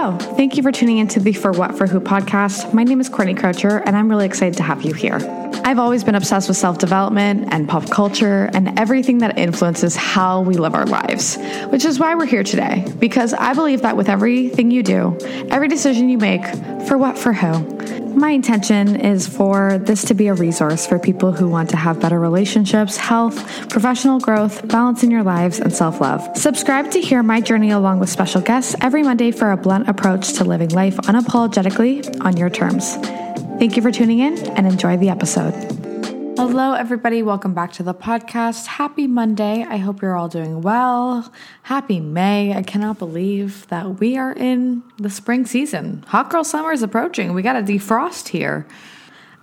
Hello. Thank you for tuning into the For What For Who podcast. My name is Courtney Croucher, and I'm really excited to have you here. I've always been obsessed with self development and pop culture and everything that influences how we live our lives, which is why we're here today. Because I believe that with everything you do, every decision you make, for what, for who, my intention is for this to be a resource for people who want to have better relationships, health, professional growth, balance in your lives, and self love. Subscribe to hear my journey along with special guests every Monday for a blunt approach to living life unapologetically on your terms. Thank you for tuning in and enjoy the episode. Hello, everybody. Welcome back to the podcast. Happy Monday. I hope you're all doing well. Happy May. I cannot believe that we are in the spring season. Hot girl summer is approaching. We got to defrost here.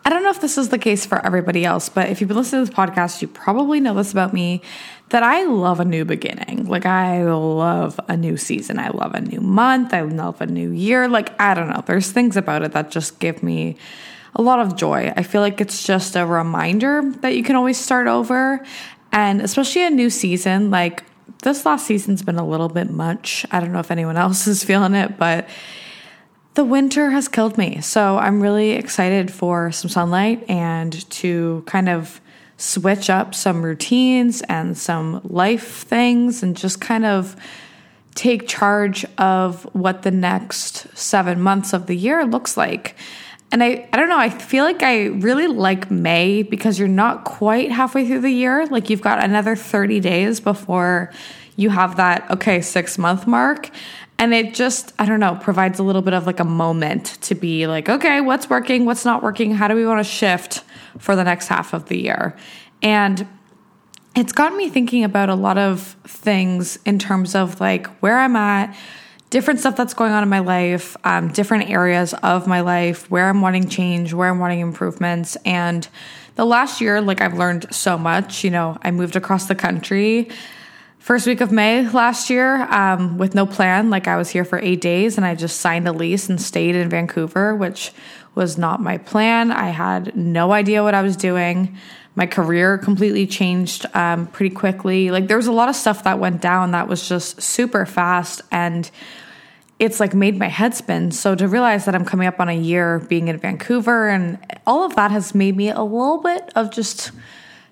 I don't know if this is the case for everybody else, but if you've been listening to this podcast, you probably know this about me that I love a new beginning. Like, I love a new season. I love a new month. I love a new year. Like, I don't know. There's things about it that just give me a lot of joy. I feel like it's just a reminder that you can always start over. And especially a new season, like this last season's been a little bit much. I don't know if anyone else is feeling it, but the winter has killed me. So I'm really excited for some sunlight and to kind of switch up some routines and some life things and just kind of take charge of what the next seven months of the year looks like. And I, I don't know, I feel like I really like May because you're not quite halfway through the year. Like you've got another 30 days before you have that, okay, six month mark. And it just, I don't know, provides a little bit of like a moment to be like, okay, what's working, what's not working, how do we want to shift for the next half of the year? And it's gotten me thinking about a lot of things in terms of like where I'm at different stuff that's going on in my life, um, different areas of my life, where I'm wanting change, where I'm wanting improvements. And the last year, like I've learned so much. You know, I moved across the country first week of May last year um, with no plan. Like I was here for eight days and I just signed a lease and stayed in Vancouver, which was not my plan. I had no idea what I was doing my career completely changed um, pretty quickly. Like there was a lot of stuff that went down that was just super fast and it's like made my head spin. So to realize that I'm coming up on a year being in Vancouver and all of that has made me a little bit of just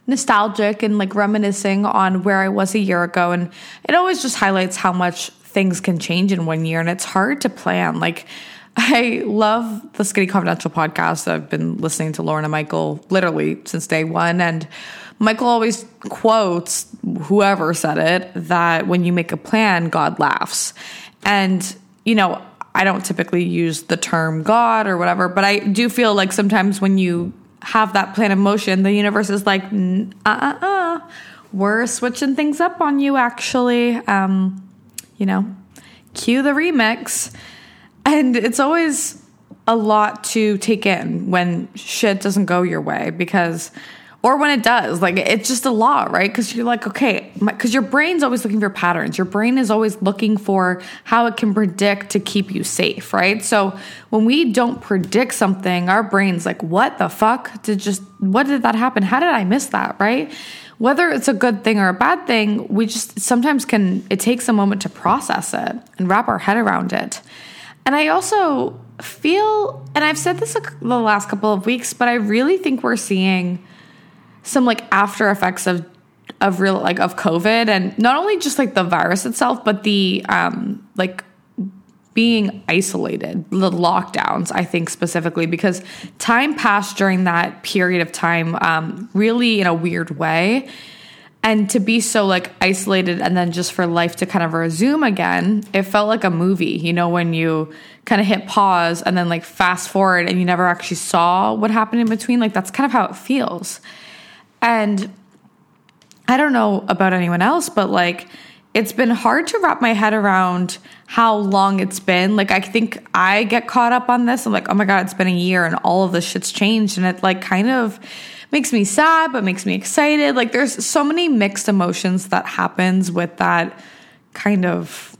nostalgic and like reminiscing on where I was a year ago. And it always just highlights how much things can change in one year and it's hard to plan. Like I love the Skinny Confidential podcast. I've been listening to Lauryn and Michael literally since day one. And Michael always quotes whoever said it that when you make a plan, God laughs. And, you know, I don't typically use the term God or whatever, but I do feel like sometimes when you have that plan of motion, the universe is like, uh uh uh, we're switching things up on you, actually. Um, you know, cue the remix. And it's always a lot to take in when shit doesn't go your way because or when it does like it's just a lot right? Because you're like okay because your brain's always looking for patterns. Your brain is always looking for how it can predict to keep you safe right? So when we don't predict something our brain's like what the fuck did just what did that happen? How did i miss that? Right? Whether it's a good thing or a bad thing we just sometimes can it takes a moment to process it and wrap our head around it. And I also feel, and I've said this the last couple of weeks, but I really think we're seeing some like after effects of of real like of COVID and not only just like the virus itself, but the um like being isolated, the lockdowns, I think specifically because time passed during that period of time um, really in a weird way. And to be so like isolated and then just for life to kind of resume again it felt like a movie you know when you kind of hit pause and then like fast forward and you never actually saw what happened in between. Like that's kind of how it feels and i don't know about anyone else but like it's been hard to wrap my head around how long it's been. Like, I think I get caught up on this. I'm like, oh my God, it's been a year and all of this shit's changed. And it, like, kind of makes me sad, but makes me excited. Like there's so many mixed emotions that happens with that kind of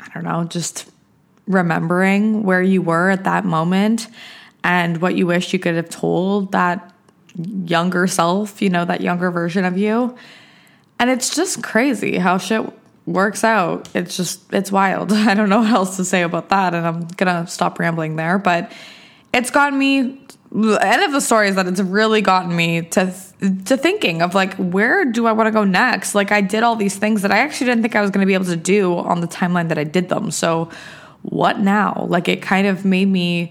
I don't know, just remembering where you were at that moment and what you wish you could have told that younger self, you know, that younger version of you. And it's just crazy how shit works out. It's just, it's wild. I don't know what else to say about that. And I'm going to stop rambling there. But it's gotten me, the end of the story is that it's really gotten me to, to thinking of like, where do I want to go next? Like, I did all these things that I actually didn't think I was going to be able to do on the timeline that I did them. So, what now? Like, it kind of made me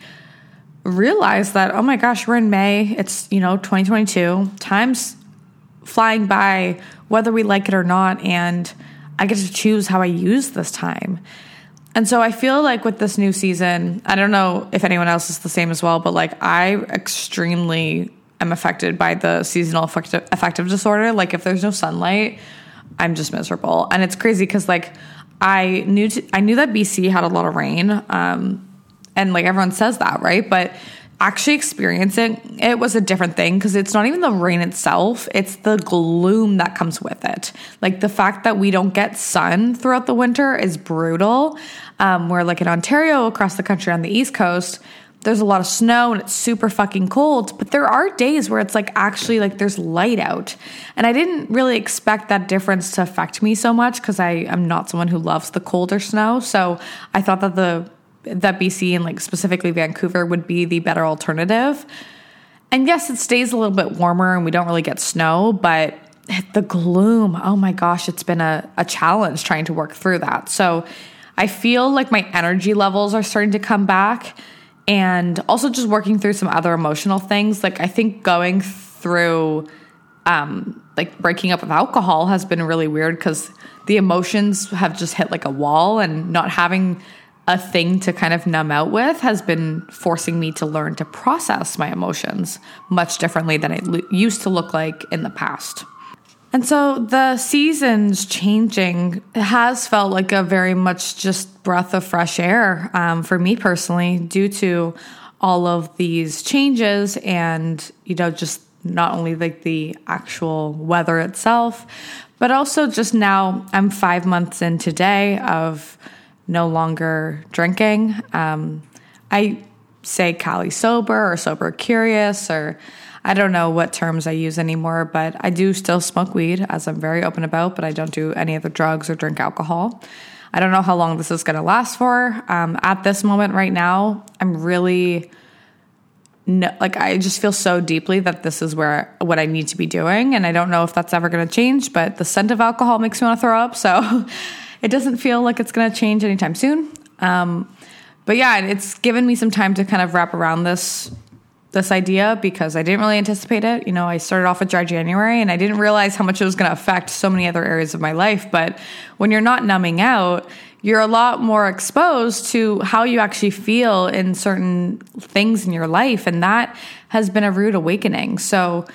realize that, oh my gosh, we're in May. It's, you know, 2022. Time's flying by, whether we like it or not. And, I get to choose how I use this time. And so I feel like with this new season, I don't know if anyone else is the same as well, but like I extremely am affected by the seasonal affective, affective disorder. Like if there's no sunlight, I'm just miserable. And it's crazy because like I knew to, I knew that BC had a lot of rain, um, and like everyone says that, right? But actually experiencing it was a different thing because it's not even the rain itself, it's the gloom that comes with it. Like the fact that we don't get sun throughout the winter is brutal. Um, where, like in Ontario, across the country on the East Coast, there's a lot of snow and it's super fucking cold, but there are days where it's like actually like there's light out. And I didn't really expect that difference to affect me so much because I am not someone who loves the colder snow. So I thought that the that BC and like specifically Vancouver would be the better alternative. And yes, it stays a little bit warmer and we don't really get snow, but the gloom, oh my gosh, it's been a, a challenge trying to work through that. So I feel like my energy levels are starting to come back and also just working through some other emotional things. Like I think going through um like breaking up with alcohol has been really weird because the emotions have just hit like a wall and not having a thing to kind of numb out with has been forcing me to learn to process my emotions much differently than it used to look like in the past. And so the seasons changing has felt like a very much just breath of fresh air um, for me personally, due to all of these changes and, you know, just not only like the actual weather itself, but also just now I'm five months in today of no longer drinking. Um, I say Cali sober or sober curious, or I don't know what terms I use anymore, but I do still smoke weed, as I'm very open about, but I don't do any other drugs or drink alcohol. I don't know how long this is going to last for. Um, at this moment right now, I'm really. No, like I just feel so deeply that this is where what I need to be doing, and I don't know if that's ever going to change. But the scent of alcohol makes me want to throw up, so it doesn't feel like it's going to change anytime soon. Um, but yeah, it's given me some time to kind of wrap around this this idea because I didn't really anticipate it. You know, I started off with dry January and I didn't realize how much it was going to affect so many other areas of my life. But when you're not numbing out, you're a lot more exposed to how you actually feel in certain things in your life. And that has been a rude awakening. So,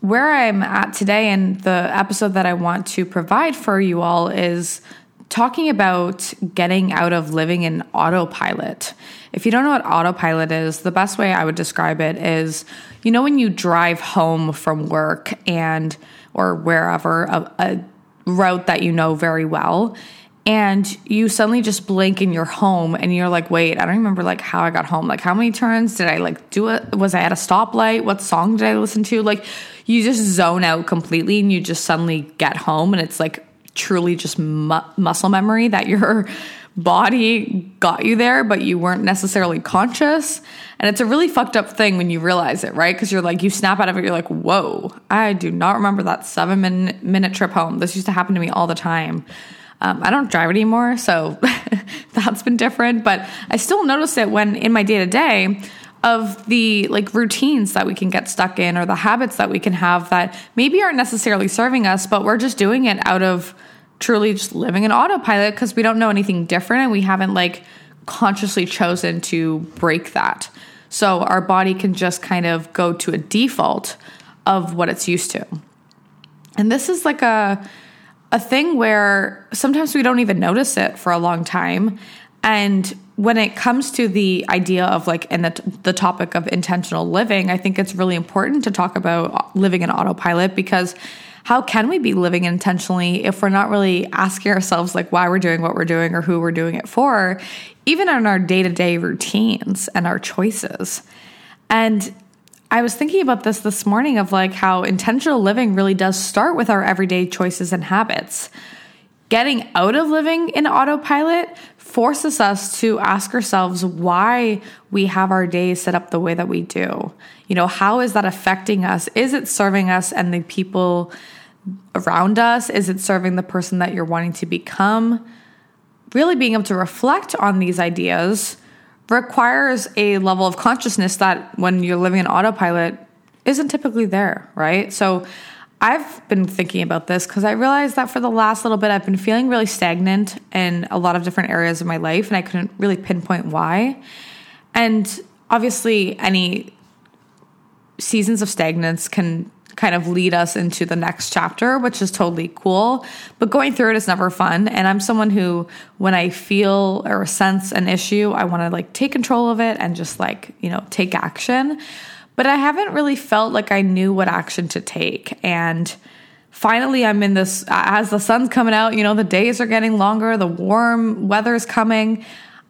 where I'm at today and the episode that I want to provide for you all is talking about getting out of living in autopilot. If you don't know what autopilot is, the best way I would describe it is you know, when you drive home from work and or wherever, a, a route that you know very well, and you suddenly just blink in your home and you're like wait i don't remember like how i got home. Like how many turns did i like do it? Was i at a stoplight? What song did i listen to? Like you just zone out completely and you just suddenly get home and it's like truly just mu- muscle memory that your body got you there, but you weren't necessarily conscious. And it's a really fucked up thing when you realize it, right? Because you're like, you snap out of it, you're like, whoa, I do not remember that seven minute, minute trip home. This used to happen to me all the time. Um, I don't drive anymore, so that's been different, but I still notice it when in my day to day of the like routines that we can get stuck in or the habits that we can have that maybe aren't necessarily serving us, but we're just doing it out of truly just living in autopilot because we don't know anything different and we haven't like consciously chosen to break that. So our body can just kind of go to a default of what it's used to. And this is like a a thing where sometimes we don't even notice it for a long time and when it comes to the idea of like and the, the topic of intentional living i think it's really important to talk about living in autopilot because how can we be living intentionally if we're not really asking ourselves like why we're doing what we're doing or who we're doing it for even in our day-to-day routines and our choices? And i was thinking about this this morning of like how intentional living really does start with our everyday choices and habits. Getting out of living in autopilot forces us to ask ourselves why we have our days set up the way that we do. You know, how is that affecting us? Is it serving us and the people around us? Is it serving the person that you're wanting to become? Really being able to reflect on these ideas requires a level of consciousness that when you're living in autopilot isn't typically there, right? So I've been thinking about this because I realized that for the last little bit, I've been feeling really stagnant in a lot of different areas of my life, and I couldn't really pinpoint why. And obviously, any seasons of stagnance can kind of lead us into the next chapter, which is totally cool. But going through it is never fun. And I'm someone who, when I feel or sense an issue, I want to like take control of it and just like, you know, take action. But I haven't really felt like I knew what action to take. And finally, I'm in this, as the sun's coming out, you know, the days are getting longer, the warm weather's coming.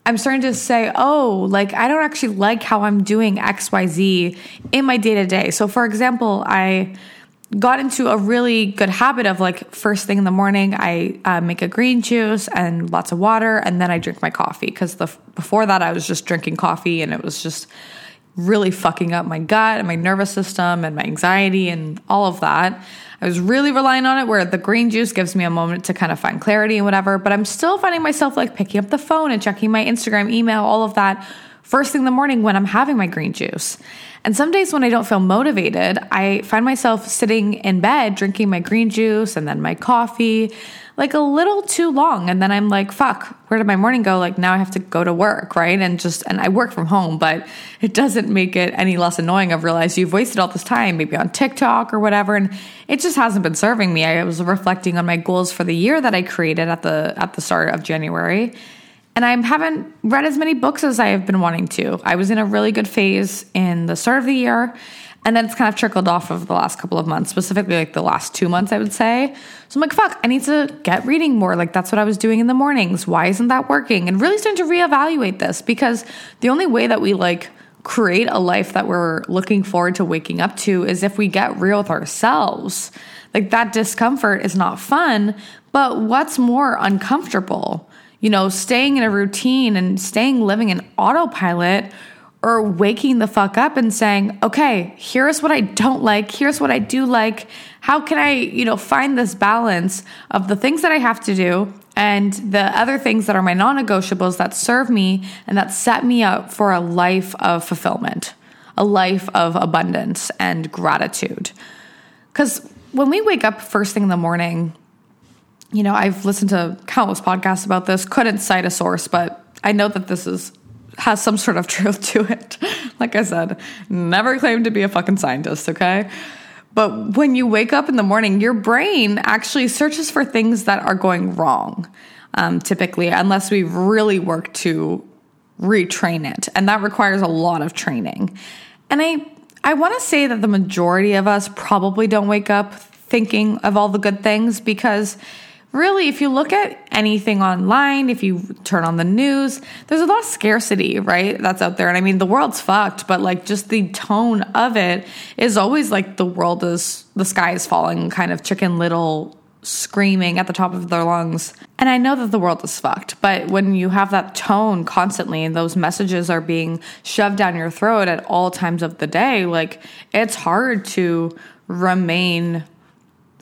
I'm starting to say, oh, like I don't actually like how I'm doing XYZ in my day to day. So, for example, I got into a really good habit of like first thing in the morning, I uh, make a green juice and lots of water, and then I drink my coffee because the before that I was just drinking coffee and it was just really fucking up my gut and my nervous system and my anxiety and all of that. I was really relying on it where the green juice gives me a moment to kind of find clarity and whatever, but I'm still finding myself like picking up the phone and checking my Instagram, email, all of that first thing in the morning when I'm having my green juice. And some days when I don't feel motivated, I find myself sitting in bed drinking my green juice and then my coffee like a little too long. And then I'm like, fuck, where did my morning go? Like now I have to go to work, right? And just, and I work from home, but it doesn't make it any less annoying. I've realized you've wasted all this time, maybe on TikTok or whatever. And it just hasn't been serving me. I was reflecting on my goals for the year that I created at the, at the start of January. And I haven't read as many books as I have been wanting to. I was in a really good phase in the start of the year and then it's kind of trickled off of the last couple of months, specifically like the last two months, I would say. So I'm like, fuck, I need to get reading more. Like that's what I was doing in the mornings. Why isn't that working? And really starting to reevaluate this because the only way that we like create a life that we're looking forward to waking up to is if we get real with ourselves. Like that discomfort is not fun, but what's more uncomfortable? You know, staying in a routine and staying living in autopilot or waking the fuck up and saying, okay, here's what I don't like, here's what I do like. How can I, you know, find this balance of the things that I have to do and the other things that are my non negotiables that serve me and that set me up for a life of fulfillment, a life of abundance and gratitude. Because when we wake up first thing in the morning, you know, I've listened to countless podcasts about this, couldn't cite a source, but I know that this is has some sort of truth to it. like I said, never claim to be a fucking scientist, okay? But when you wake up in the morning, your brain actually searches for things that are going wrong, um, typically, unless we really work to retrain it. And that requires a lot of training. And I, I want to say that the majority of us probably don't wake up thinking of all the good things because really, if you look at anything online, if you turn on the news, there's a lot of scarcity, right? That's out there. And I mean, the world's fucked, but like just the tone of it is always like the world is, the sky is falling, kind of chicken little screaming at the top of their lungs. And I know that the world is fucked, but when you have that tone constantly and those messages are being shoved down your throat at all times of the day, like it's hard to remain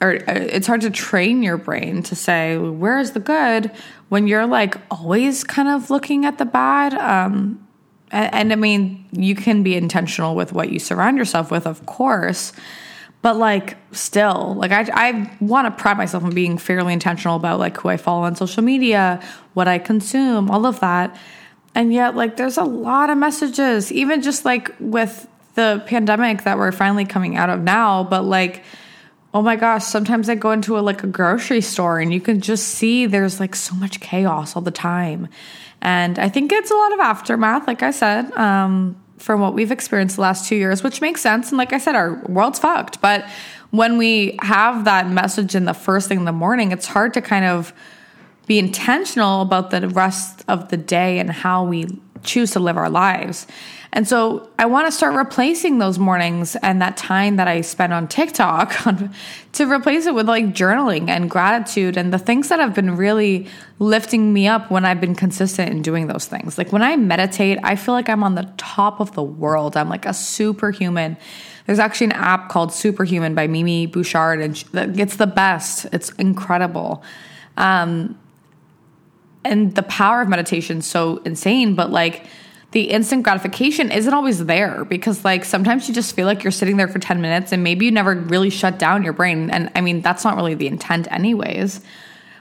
or uh, it's hard to train your brain to say where is the good when you're like always kind of looking at the bad um, and, and, i mean you can be intentional with what you surround yourself with of course but like still like i, I want to pride myself on being fairly intentional about like who i follow on social media what i consume all of that. And yet like there's a lot of messages even just like with the pandemic that we're finally coming out of now but like Oh my gosh, sometimes I go into a like a grocery store and you can just see there's like so much chaos all the time. And I think it's a lot of aftermath, like I said, um, from what we've experienced the last two years, which makes sense. And like I said, our world's fucked. But when we have that message in the first thing in the morning, it's hard to kind of be intentional about the rest of the day and how we choose to live our lives. And so I want to start replacing those mornings and that time that I spend on TikTok on, to replace it with like journaling and gratitude and the things that have been really lifting me up when I've been consistent in doing those things. Like when I meditate, I feel like I'm on the top of the world. I'm like a superhuman. There's actually an app called Superhuman by Mimi Bouchard, and it's the best. It's incredible. Um, and the power of meditation so insane, but like, the instant gratification isn't always there because like sometimes you just feel like you're sitting there for 10 minutes and maybe you never really shut down your brain. And i mean that's not really the intent anyways.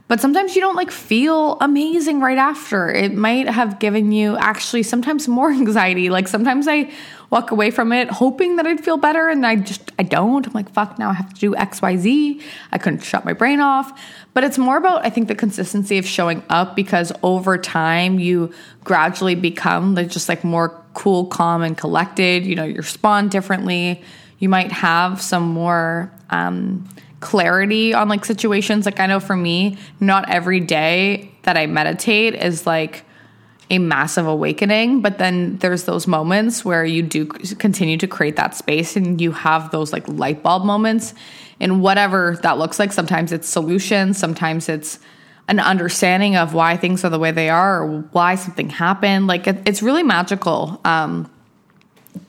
But sometimes you don't like feel amazing right after. It might have given you actually sometimes more anxiety. Like sometimes i walk away from it hoping that I'd feel better and I just I don't. I'm like fuck now I have to do XYZ. I couldn't shut my brain off. But it's more about I think the consistency of showing up because over time you gradually become just like more cool, calm and collected. You know, you respond differently. You might have some more um clarity on like situations like I know for me not every day that I meditate is like a massive awakening but then there's those moments where you do continue to create that space and you have those like light bulb moments. And whatever that looks like sometimes it's solutions sometimes it's an understanding of why things are the way they are or why something happened. Like it, it's really magical. Um,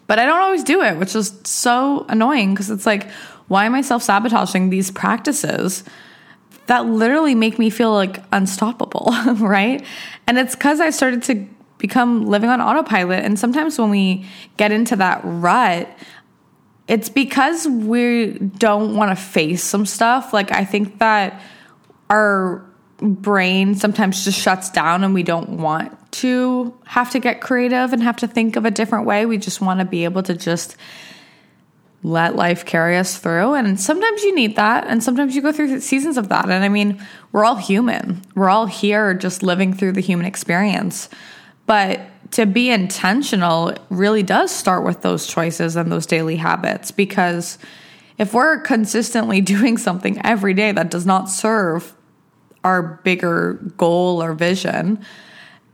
but i don't always do it which is so annoying because it's like why am i self-sabotaging these practices that literally make me feel like unstoppable, right? And it's because I started to become living on autopilot. And sometimes when we get into that rut, it's because we don't want to face some stuff. Like, I think that our brain sometimes just shuts down and we don't want to have to get creative and have to think of a different way. We just want to be able to just let life carry us through. And sometimes you need that. And sometimes you go through seasons of that. And I mean, we're all human, we're all here just living through the human experience. But to be intentional really does start with those choices and those daily habits because if we're consistently doing something every day that does not serve our bigger goal or vision,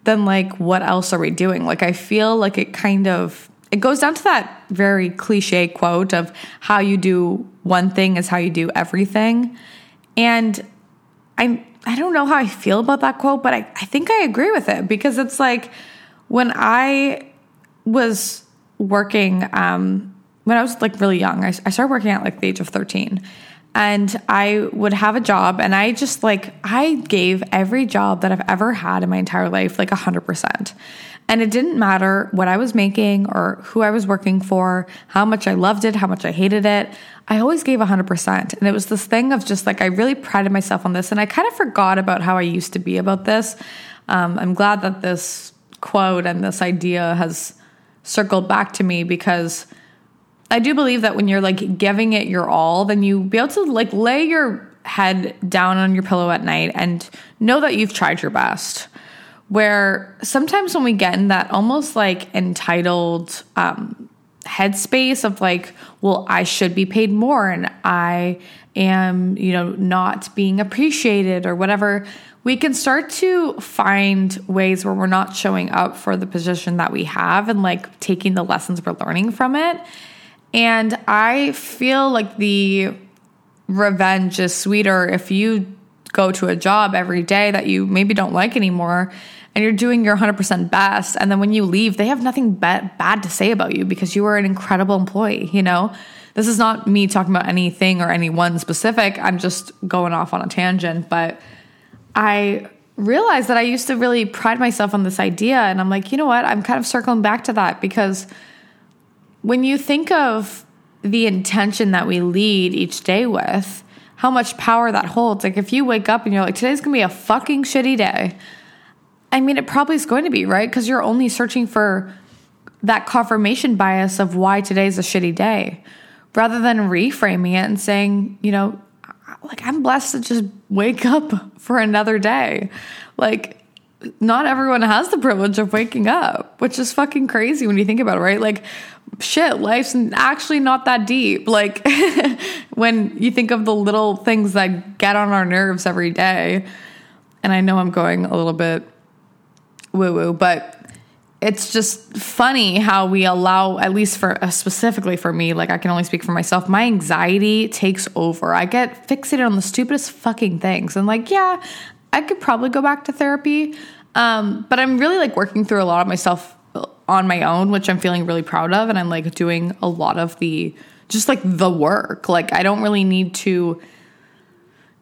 then like what else are we doing? Like I feel like it kind of it goes down to that very cliche quote of how you do one thing is how you do everything. And I'm I don't know how I feel about that quote, but I, I think I agree with it because it's like when I was working, um, when I was like really young, I, I started working at like the age of 13 and I would have a job and I just like I gave every job that I've ever had in my entire life like 100%. And it didn't matter what I was making or who I was working for, how much I loved it, how much I hated it. I always gave 100%. And it was this thing of just like, I really prided myself on this. And I kind of forgot about how I used to be about this. Um, I'm glad that this quote and this idea has circled back to me because I do believe that when you're like giving it your all, then you be able to like lay your head down on your pillow at night and know that you've tried your best where sometimes when we get in that almost like entitled um, headspace of like, well, I should be paid more and I am, you know, not being appreciated or whatever, we can start to find ways where we're not showing up for the position that we have and like taking the lessons we're learning from it. And I feel like the revenge is sweeter if you go to a job every day that you maybe don't like anymore and you're doing your 100% best. And then when you leave they have nothing bad, bad to say about you because you were an incredible employee you know? This is not me talking about anything or anyone specific. I'm just going off on a tangent. But i realized that i used to really pride myself on this idea. And i'm like you know what? I'm kind of circling back to that because when you think of the intention that we lead each day with how much power that holds like if you wake up and you're like today's gonna be a fucking shitty day I mean, it probably is going to be, right? Because you're only searching for that confirmation bias of why today's a shitty day rather than reframing it and saying, you know, like I'm blessed to just wake up for another day. Like, not everyone has the privilege of waking up, which is fucking crazy when you think about it, right? Like, shit, life's actually not that deep. Like, when you think of the little things that get on our nerves every day. And I know I'm going a little bit woo woo, but it's just funny how we allow at least for uh, specifically for me like i can only speak for myself my anxiety takes over i get fixated on the stupidest fucking things and like yeah i could probably go back to therapy um, but i'm really like working through a lot of myself on my own which i'm feeling really proud of and i'm like doing a lot of the just like the work. Like i don't really need to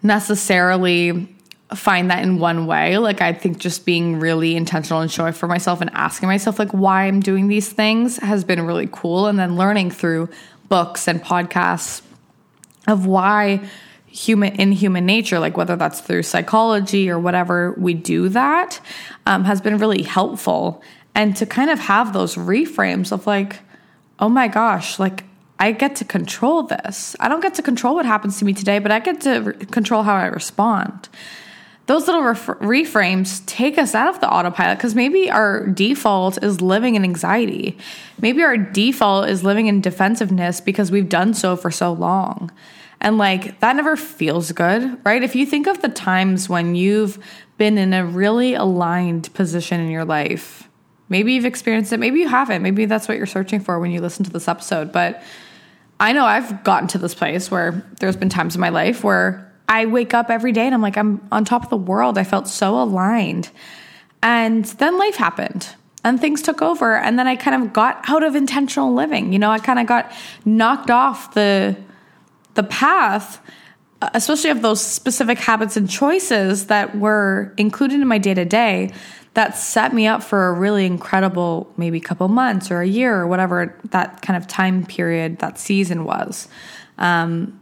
necessarily find that in one way. Like I think just being really intentional and showing for myself and asking myself like why I'm doing these things has been really cool. And then learning through books and podcasts of why human in human nature like whether that's through psychology or whatever we do that um, has been really helpful and to kind of have those reframes of like oh my gosh like I get to control this. I don't get to control what happens to me today, but I get to re- control how I respond those little ref- reframes take us out of the autopilot because maybe our default is living in anxiety. Maybe our default is living in defensiveness because we've done so for so long. And like that never feels good, right? If you think of the times when you've been in a really aligned position in your life, maybe you've experienced it, maybe you haven't. Maybe that's what you're searching for when you listen to this episode. But I know I've gotten to this place where there's been times in my life where I wake up every day and I'm like, I'm on top of the world. I felt so aligned. And then life happened and things took over. And then I kind of got out of intentional living. You know, I kind of got knocked off the, the path, especially of those specific habits and choices that were included in my day to day that set me up for a really incredible maybe couple months or a year or whatever that kind of time period that season was um,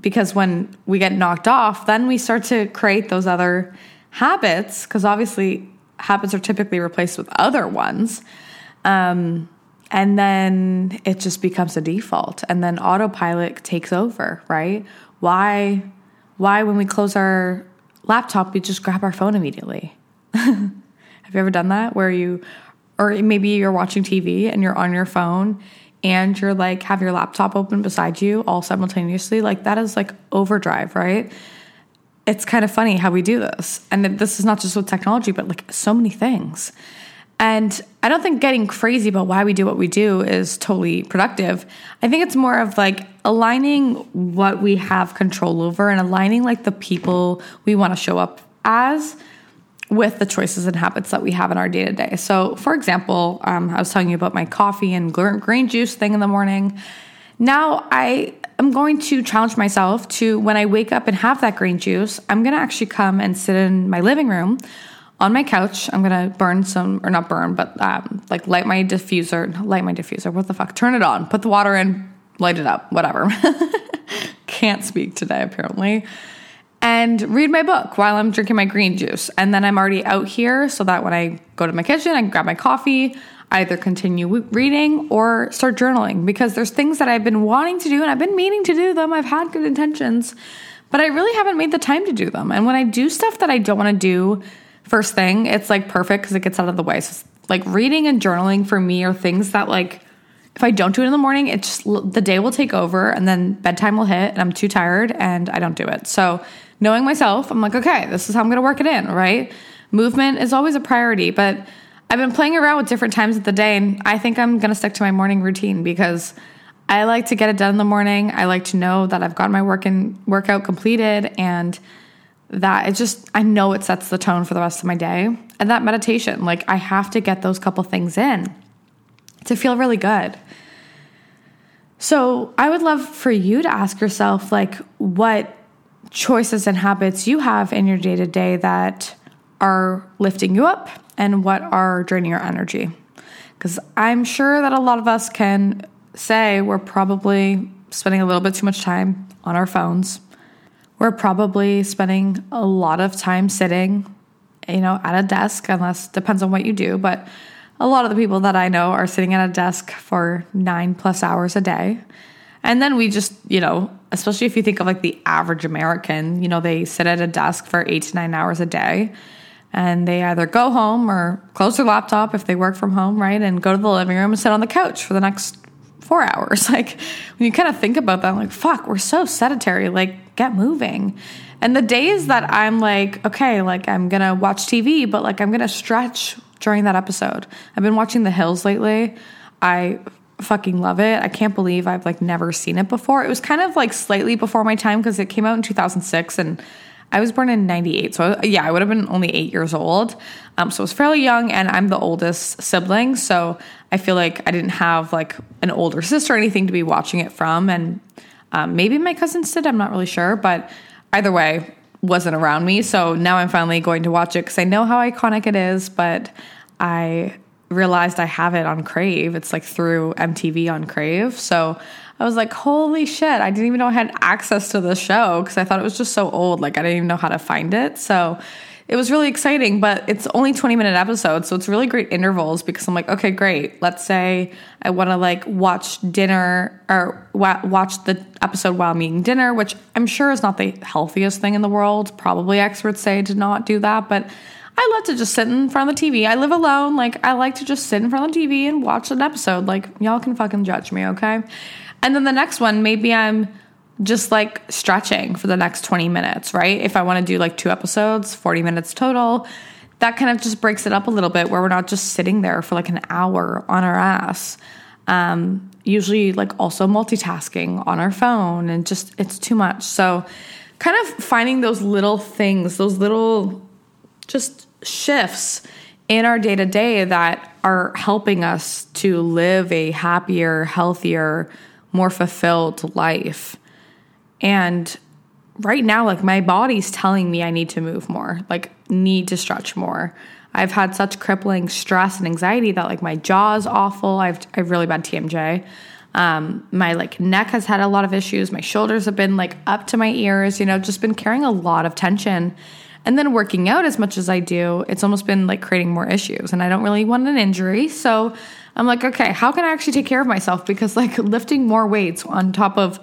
because when we get knocked off, then we start to create those other habits because obviously habits are typically replaced with other ones. Um, and then it just becomes a default and then autopilot takes over, right? Why why when we close our laptop we just grab our phone immediately? Have you ever done that where you or maybe you're watching TV and you're on your phone and you're like have your laptop open beside you all simultaneously, like that is like overdrive, right? It's kind of funny how we do this. And this is not just with technology, but like so many things. And I don't think getting crazy about why we do what we do is totally productive. I think it's more of like aligning what we have control over and aligning like the people we want to show up as with the choices and habits that we have in our day to day. So, for example, um, I was telling you about my coffee and green juice thing in the morning. Now, I am going to challenge myself to when I wake up and have that green juice, I'm going to actually come and sit in my living room on my couch. I'm going to burn some, or not burn, but um, like light my diffuser, light my diffuser, what the fuck? Turn it on, put the water in, light it up, whatever. Can't speak today, apparently and read my book while I'm drinking my green juice. And then I'm already out here so that when I go to my kitchen, I grab my coffee, either continue reading or start journaling because there's things that I've been wanting to do and I've been meaning to do them. I've had good intentions, but I really haven't made the time to do them. And when I do stuff that I don't want to do first thing, it's like perfect because it gets out of the way. So like reading and journaling for me are things that like if I don't do it in the morning, it's just the day will take over and then bedtime will hit and I'm too tired and I don't do it. So knowing myself, I'm like, okay, this is how I'm going to work it in, right? Movement is always a priority, but I've been playing around with different times of the day, and I think I'm going to stick to my morning routine because I like to get it done in the morning. I like to know that I've got my work and workout completed, and that it just I know it sets the tone for the rest of my day. And that meditation, like I have to get those couple things in to feel really good. So, I would love for you to ask yourself like what choices and habits you have in your day to day that are lifting you up and what are draining your energy. Because I'm sure that a lot of us can say we're probably spending a little bit too much time on our phones. We're probably spending a lot of time sitting, you know, at a desk, unless depends on what you do. But a lot of the people that I know are sitting at a desk for nine plus hours a day. And then we just, you know, especially if you think of like the average American, you know, they sit at a desk for eight to nine hours a day and they either go home or close their laptop if they work from home, right? And go to the living room and sit on the couch for the next four hours. Like when you kind of think about that, I'm like, fuck, we're so sedentary. Like, get moving. And the days that I'm like, okay, like I'm gonna watch TV, but like I'm gonna stretch during that episode. I've been watching The Hills lately. I fucking love it. I can't believe I've like never seen it before. It was kind of like slightly before my time because it came out in 2006 and I was born in 98. So yeah, I would have been only eight years old. Um, so I was fairly young and I'm the oldest sibling. So I feel like I didn't have like an older sister or anything to be watching it from. And um, maybe my cousins did. I'm not really sure. But either way, wasn't around me. So now I'm finally going to watch it because I know how iconic it is. But I realized I have it on Crave. It's like through MTV on Crave. So I was like, holy shit, I didn't even know I had access to the show because I thought it was just so old. Like, I didn't even know how to find it. So it was really exciting, but it's only 20 minute episodes. So it's really great intervals because I'm like, okay, great. Let's say I want to like watch dinner or watch the episode while I'm eating dinner, which I'm sure is not the healthiest thing in the world. Probably experts say to not do that, but I love to just sit in front of the TV. I live alone. Like, I like to just sit in front of the TV and watch an episode. Like, y'all can fucking judge me, okay? And then the next one, maybe I'm just like stretching for the next 20 minutes, right? If I want to do like two episodes, 40 minutes total, that kind of just breaks it up a little bit where we're not just sitting there for like an hour on our ass. Um, usually, like also multitasking on our phone and just it's too much. So, kind of finding those little things, those little just shifts in our day to day that are helping us to live a happier, healthier, more fulfilled life. And right now, like my body's telling me I need to move more, like, need to stretch more. I've had such crippling stress and anxiety that like my jaw's awful. I've I have really bad TMJ. Um, my like neck has had a lot of issues. My shoulders have been like up to my ears. You know, just been carrying a lot of tension. And then working out as much as I do, it's almost been like creating more issues. And I don't really want an injury. So I'm like, okay, how can I actually take care of myself? Because like lifting more weights on top of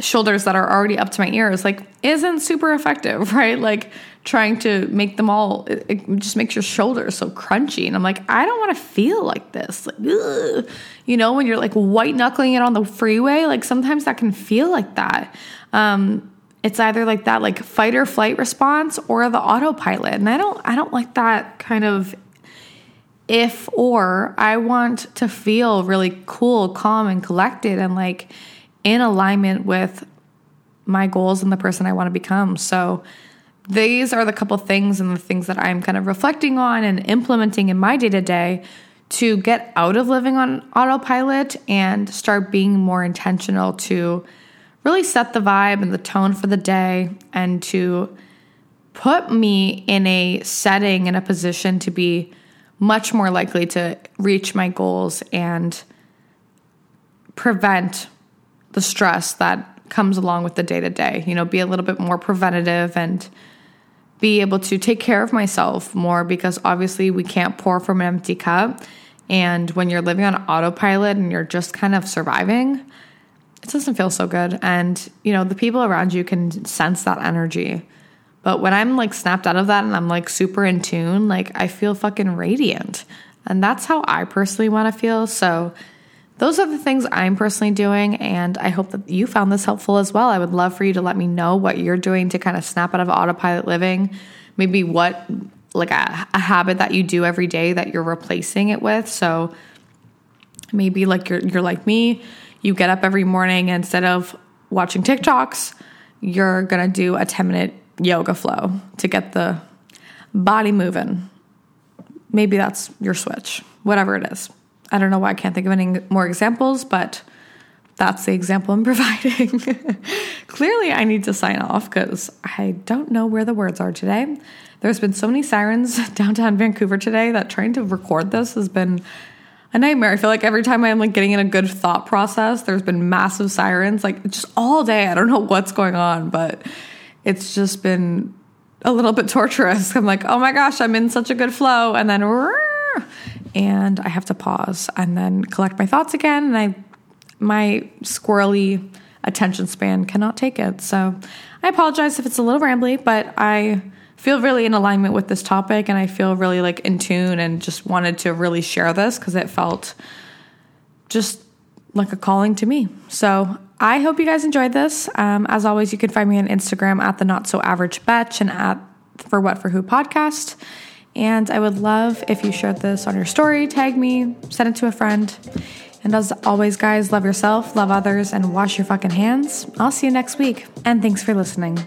shoulders that are already up to my ears like isn't super effective right like trying to make them all it, it just makes your shoulders so crunchy and i'm like i don't want to feel like this like ugh. you know when you're like white knuckling it on the freeway like sometimes that can feel like that um it's either like that like fight or flight response or the autopilot. And i don't i don't like that kind of if or. I want to feel really cool calm and collected and like in alignment with my goals and the person i want to become. So these are the couple things and the things that i'm kind of reflecting on and implementing in my day to day to get out of living on autopilot and start being more intentional to really set the vibe and the tone for the day and to put me in a setting in a position to be much more likely to reach my goals and prevent the stress that comes along with the day to day. You know, be a little bit more preventative and be able to take care of myself more because obviously we can't pour from an empty cup. And when you're living on autopilot and you're just kind of surviving, it doesn't feel so good. And, you know, the people around you can sense that energy. But when I'm like snapped out of that and I'm like super in tune, like I feel fucking radiant. And that's how I personally want to feel. So, those are the things I'm personally doing. And I hope that you found this helpful as well. I would love for you to let me know what you're doing to kind of snap out of autopilot living. Maybe what, like a, a habit that you do every day that you're replacing it with. So, maybe like you're, you're like me you get up every morning instead of watching TikToks, you're going to do a 10 minute yoga flow to get the body moving. Maybe that's your switch, whatever it is. I don't know why I can't think of any more examples, but that's the example I'm providing. Clearly, I need to sign off because I don't know where the words are today. There's been so many sirens downtown Vancouver today that trying to record this has been a nightmare. I feel like every time I'm like getting in a good thought process, there's been massive sirens like just all day. I don't know what's going on, but it's just been a little bit torturous. I'm like, oh my gosh, I'm in such a good flow, and then and I have to pause and then collect my thoughts again, and I my squirrely attention span cannot take it. So I apologize if it's a little rambly, but I feel really in alignment with this topic and I feel really like in tune and just wanted to really share this because it felt just like a calling to me. So I hope you guys enjoyed this. Um, as always, you can find me on Instagram at the not so average betch and at for what for who podcast. And I would love if you shared this on your story, tag me, send it to a friend. And as always, guys, love yourself, love others, and wash your fucking hands. I'll see you next week. And thanks for listening.